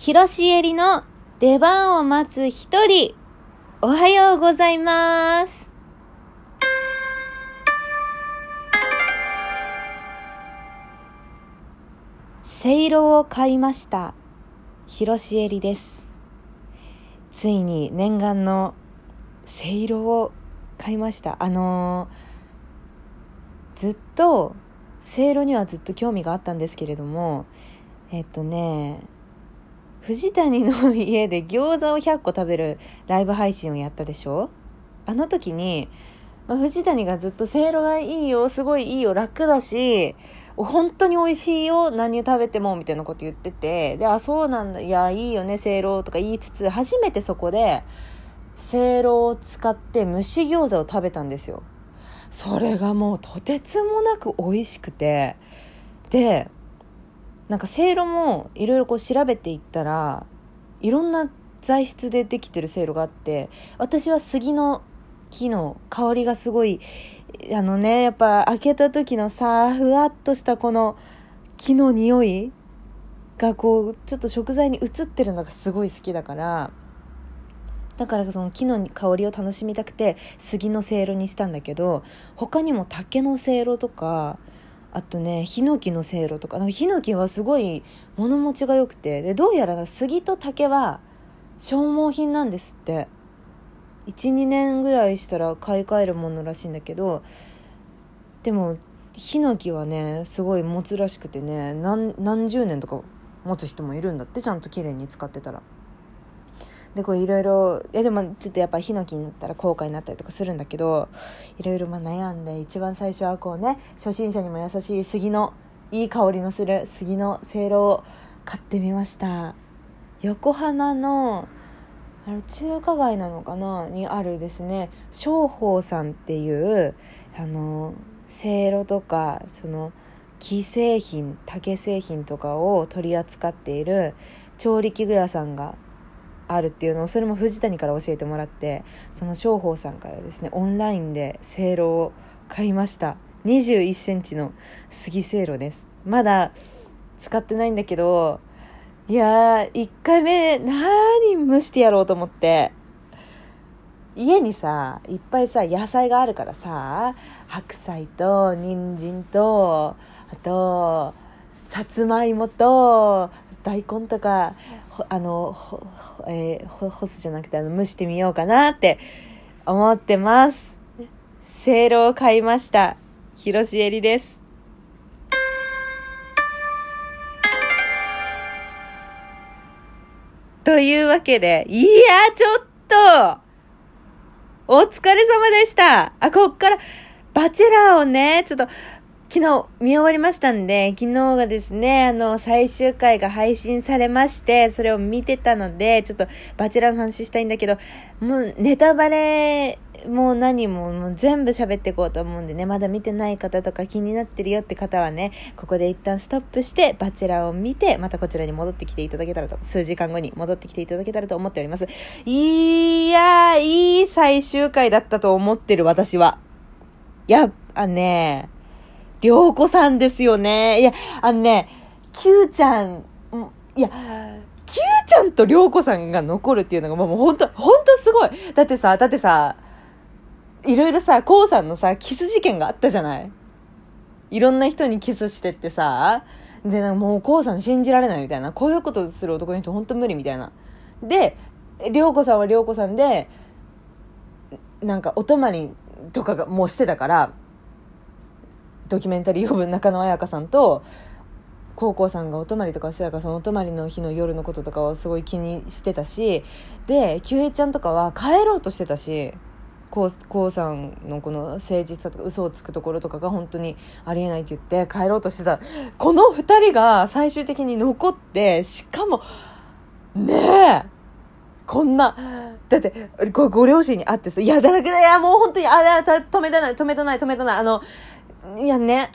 広しえりの出番を待つ一人。おはようございます。せいろを買いました。広しえりです。ついに念願のせいろを買いました。あのーずっと、せいろにはずっと興味があったんですけれども、えっとね、藤谷の家で餃子を100個食べるライブ配信をやったでしょ？あの時に、まあ、藤谷がずっとせいろがいいよ、すごいいいよ、楽だし、本当に美味しいよ、何を食べても、みたいなこと言ってて、で、あ、そうなんだ、いや、いいよね、せいろとか言いつつ、初めてそこで、せいろを使って蒸し餃子を食べたんですよ。それがもうとてつもなく美味しくて、で、なんかせいろもいろいろこう調べていったらいろんな材質でできてるせいろがあって私は杉の木の香りがすごいあのねやっぱ開けた時のさふわっとしたこの木の匂いがこうちょっと食材に移ってるのがすごい好きだからだからその木の香りを楽しみたくて杉のせいろにしたんだけど他にも竹のせいろとかあとねヒノキのせいろとかかヒノキはすごい物持ちが良くてでどうやら杉と竹は消耗品なんですって12年ぐらいしたら買い替えるものらしいんだけどでもヒノキはねすごい持つらしくてね何何十年とか持つ人もいるんだってちゃんと綺麗に使ってたら。でこういろいろいやでもちょっとやっぱヒノキになったら後悔になったりとかするんだけどいろいろま悩んで一番最初はこうね初心者にも優しい杉のいい香りのする杉のせいろを買ってみました。横浜のあれ中華街なのかなにあるですね商法さんっていうあのせいろとかその木製品竹製品とかを取り扱っている調理器具屋さんがあるっていうのをそれも藤谷から教えてもらってその商法さんからですねオンラインでせいろを買いました。2 1センチの杉せいろです。まだ使ってないんだけどいやー1回目何蒸してやろうと思って。家にさいっぱいさ野菜があるからさ白菜と人参とあとさつまいもと大根とかあのほ、えー、干すじゃなくてあの蒸してみようかなって思ってます。せいろを買いました。広しえりです。というわけでいやちょっと！お疲れ様でした。あこっからバチェラーをねちょっと昨日見終わりましたんで、昨日がですね、あの、最終回が配信されまして、それを見てたので、ちょっとバチェラーの話したいんだけど、もうネタバレ、もう何ももう全部喋っていこうと思うんでね、まだ見てない方とか気になってるよって方はね、ここで一旦ストップして、バチェラーを見て、またこちらに戻ってきていただけたらと、数時間後に戻ってきていただけたらと思っております。いやー、いい最終回だったと思ってる私は。やっぱね、りょうこさんですよね。いや、あのね、Q ちゃん、いや、Q ちゃんとりょうこさんが残るっていうのがもう本当本当すごい。だってさ、だってさ、いろいろさ、こうさんのさ、キス事件があったじゃない？いろんな人にキスしてってさ、で、なんかもうこうさん信じられないみたいな。こういうことする男の人本当無理みたいな。で、りょうこさんはりょうこさんで、なんかお泊まりとかがもうしてたから、ドキュメンタリー呼ぶ中野彩香さんと高校さんがお泊まりとかしてたからそのお泊まりの日の夜のこととかはすごい気にしてたしでキュエちゃんとかは帰ろうとしてたしこうこうさんのこの誠実さとか嘘をつくところとかが本当にありえないって言って帰ろうとしてた。この2人が最終的に残ってしかもねえこんな、だって、ご両親に会ってさ、いや、だらけだ、いや、もう本当に、あ、や止めたない、止めたない、止めたない、あの、いやね、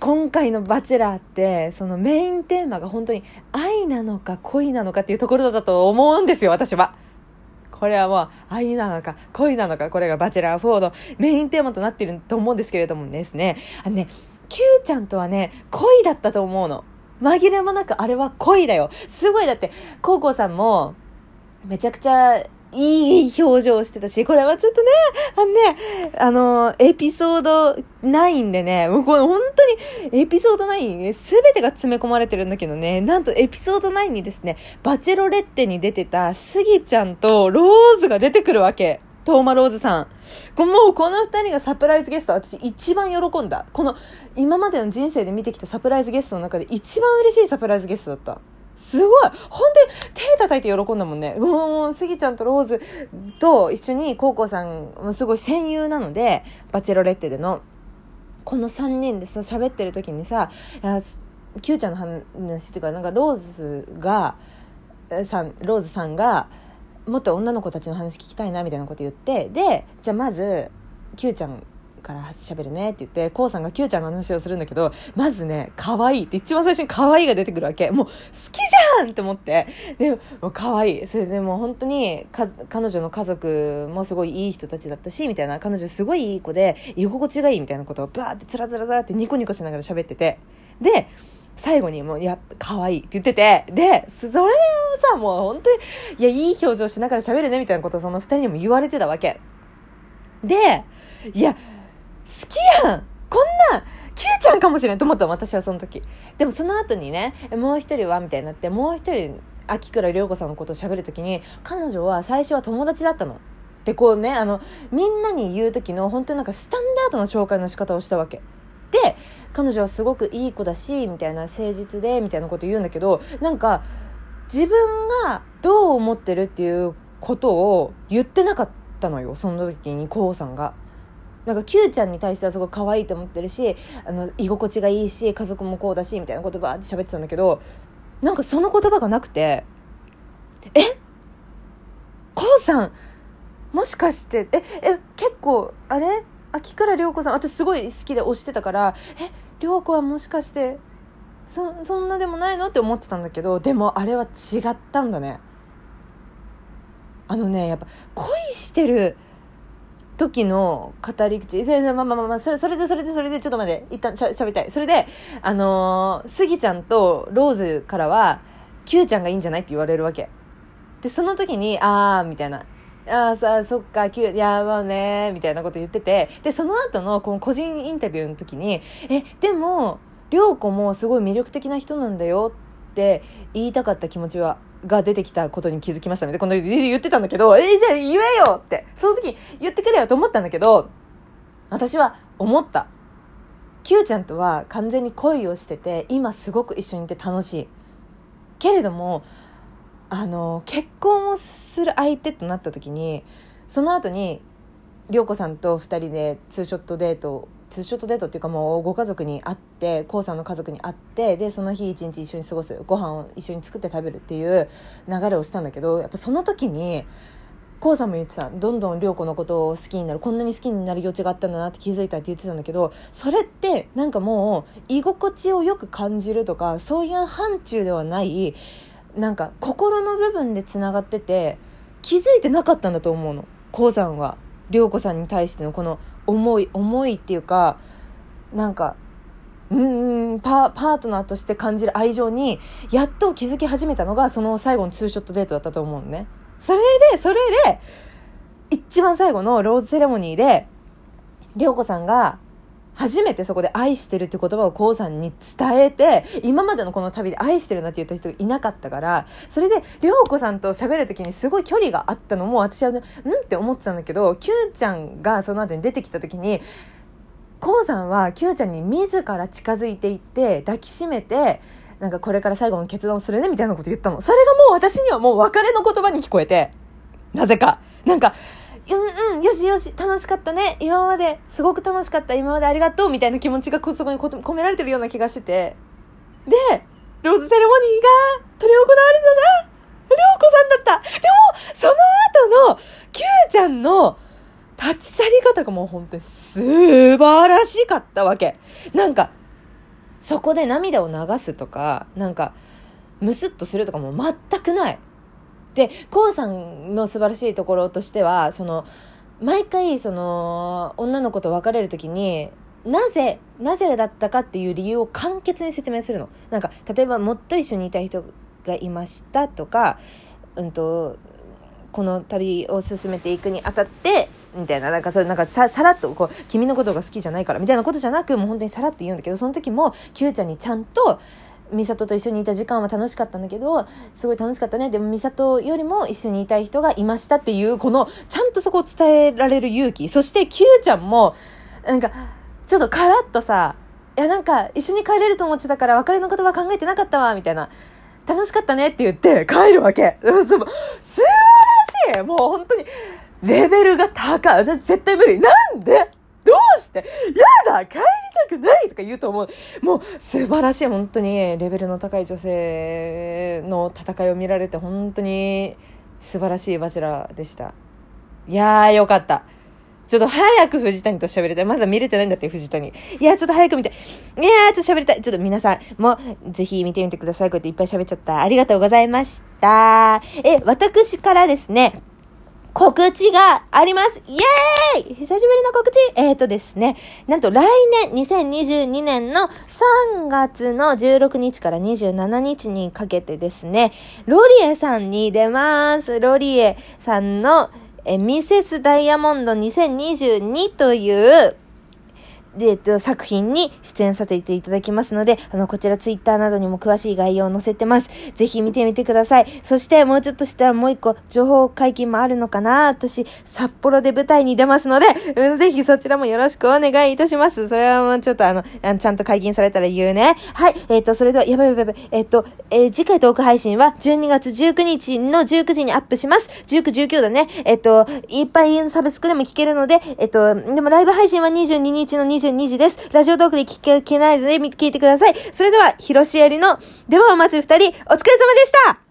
今回の「バチェラー」ってそのメインテーマが本当に愛なのか恋なのかっていうところだと思うんですよ私は。これはもう愛なのか恋なのかこれが「バチェラー4」のメインテーマとなっていると思うんですけれどもですねあのね Q ちゃんとはね恋だったと思うの紛れもなくあれは恋だよ。すごいだって、コウコさんも、めちゃくちゃいい表情してたし、これはちょっとね、あのね、あの、エピソード9でね、もうこれ本当にエピソード9、すべてが詰め込まれてるんだけどね、なんとエピソード9にですね、バチェロレッテに出てたスギちゃんとローズが出てくるわけ。トーマローズさん。もうこの二人がサプライズゲスト、私一番喜んだ。この今までの人生で見てきたサプライズゲストの中で一番嬉しいサプライズゲストだった。すごい。本当に手叩いて喜んだもんね。もう、スギちゃんとローズと一緒に、コウコさんもすごい戦友なので、バチェロレッテでの、この3人でさ、喋ってる時にさ、いや、キューちゃんの話っていうか、なんかローズが、さん、ローズさんが、もっと女の子たちの話聞きたいなみたいなこと言って。でじゃあまず Q ちゃんから喋るねって言って、こうさんが Q ちゃんの話をするんだけど、まずね、可愛いって一番最初に可愛いが出てくるわけ。もう好きじゃんって思って。で、もう可愛い。それでもう本当にか、彼女の家族もすごいいい人たちだったし、みたいな、彼女すごいいい子で、居心地がいいみたいなことをバーってつらつらつらってニコニコしながら喋ってて。で、最後にもう、や、可愛いって言ってて、で、それをさ、もう本当に、いや、いい表情しながら喋るね、みたいなことをその二人にも言われてたわけ。で、いや、好きやんこんなん、キューちゃんかもしれんと思った、私はその時。でもその後にね、もう一人はみたいになって、もう一人、秋倉涼子さんのことを喋る時に、彼女は最初は友達だったの。で、こうね、あの、みんなに言う時の、本当になんかスタンダードな紹介の仕方をしたわけ。で、彼女はすごくいい子だしみたいな誠実でみたいなこと言うんだけどなんか自分がどう思ってるっていうことを言ってなかったのよその時に k o さんが。なんか Q ちゃんに対してはすごい可愛いと思ってるしあの居心地がいいし家族もこうだしみたいなことばーって喋ってたんだけどなんかその言葉がなくて「え？k o さんもしかしてええ結構あれ？秋倉涼子さん私すごい好きで推してたからえ？涼子はもしかしてそそんなでもないのって思ってたんだけどでもあれは違ったんだね。あのねやっぱ恋してる時の語り口、まあまあまあまあ、それそれでそれでそれで、ちょっと待って、一旦しゃ喋りたい。それで、あのー、スギちゃんとローズからは、キューちゃんがいいんじゃないって言われるわけ。で、その時に、あー、みたいな。ああさそっかキュいやまあねみたいなこと言っててでその後のこの個人インタビューの時にえでも涼子もすごい魅力的な人なんだよって言いたかった気持ちはが出てきたことに気づきましたのでこの言ってたんだけどえじゃあ言えよって。その時言ってくれよと思ったんだけど私は思った。Q ちゃんとは完全に恋をしてて今すごく一緒にいて楽しい。けれどもあの結婚をする相手となった時にその後に涼子さんと2人でツーショットデートツーショットデートっていうかもうご家族に会って k o さんの家族に会ってでその日一日一緒に過ごすご飯を一緒に作って食べるっていう流れをしたんだけどやっぱその時に k o さんも言ってたどんどん涼子のことを好きになるこんなに好きになる余地があったんだなって気づいたって言ってたんだけどそれってなんかもう居心地をよく感じるとかそういう範疇ではないなんか心の部分でつながってて気づいてなかったんだと思うの。鉱山は。涼子さんに対してのこの重い重いっていうかなんかうんパパートナーとして感じる愛情にやっと気づき始めたのがその最後のツーショットデートだったと思うのね。それでそれで一番最後のローズセレモニーで涼子さんが初めてそこで愛してるって言葉をこうさんに伝えて、今までのこの旅で愛してるなって言った人いなかったから、それで、りょうこさんと喋るときにすごい距離があったのも、私はね、うんって思ってたんだけど、Q ちゃんがその後に出てきたときに、こうさんは Q ちゃんに自ら近づいていって、抱きしめて、なんかこれから最後の決断をするねみたいなこと言ったの。それがもう私にはもう別れの言葉に聞こえて、なぜか。なんか、うんうん、よしよし、楽しかったね。今まで、すごく楽しかった。今までありがとう。みたいな気持ちがそこに込められてるような気がしてて。で、ローズセレモニーが執り行われたら、りょうこさんだった。でも、その後の、Q ちゃんの立ち去り方がもう本当に素晴らしかったわけ。なんか、そこで涙を流すとか、なんか、ムスッとするとかも全くない。で、コウさんの素晴らしいところとしては、その、毎回、その、女の子と別れる時に、なぜ、なぜだったかっていう理由を簡潔に説明するの。なんか、例えばもっと一緒にいたい人がいましたとか、うんと、この旅を進めていくにあたって、みたいな、なんかそういう、なんかさ、さらっと、こう、君のことが好きじゃないから、みたいなことじゃなく、もう本当にさらって言うんだけど、その時も、Q ちゃんにちゃんと、美里と一緒にいた時間は楽しかったんだけどすごい楽しかったね。でも美里よりも一緒にいたい人がいましたっていうこのちゃんとそこを伝えられる勇気。そして Q ちゃんもなんかちょっとカラッとさいやなんか一緒に帰れると思ってたから別れの言葉考えてなかったわみたいな。楽しかったねって言って帰るわけ。素晴らしい。もう本当にレベルが高い。絶対無理。なんでどうして？やだ帰りたくないとか言うと思う。もう素晴らしい、本当にレベルの高い女性の戦いを見られて本当に素晴らしいバチェラーでした。いやーよかった。ちょっと早く藤谷と喋りたい。まだ見れてないんだって、藤谷。いや、ちょっと早く見て。いやーちょっと喋りたい。ちょっと皆さんもぜひ見てみてください。こうやっていっぱい喋っちゃった。ありがとうございました。え、私からですね、告知があります。イエーイ！久しぶりの告知。えっ、ー、とですね、なんと来年、2022年の3月の16日から27日にかけてですね、ロリエさんに出ます。ロリエさんのえミセスダイヤモンド2022という、えっと、作品に出演させていただきますので、あの、こちらツイッターなどにも詳しい概要を載せてます。ぜひ見てみてください。そして、もうちょっとしたらもう一個、情報解禁もあるのかな私、札幌で舞台に出ますので、うん、ぜひそちらもよろしくお願いいたします。それはもうちょっとあの、あのちゃんと解禁されたら言うね。はい。えっ、と、それでは、やばいやばいやばい。えっ、と、えー、次回トーク配信は12月19日の19時にアップします。19、19だね。えっ、と、いっぱいサブスクでも聞けるので、えっ、と、でもライブ配信は22日の20 22時です。ラジオトークで聞けないので聞いてください。それでは、広しえりの出番を待つ二人、お疲れ様でした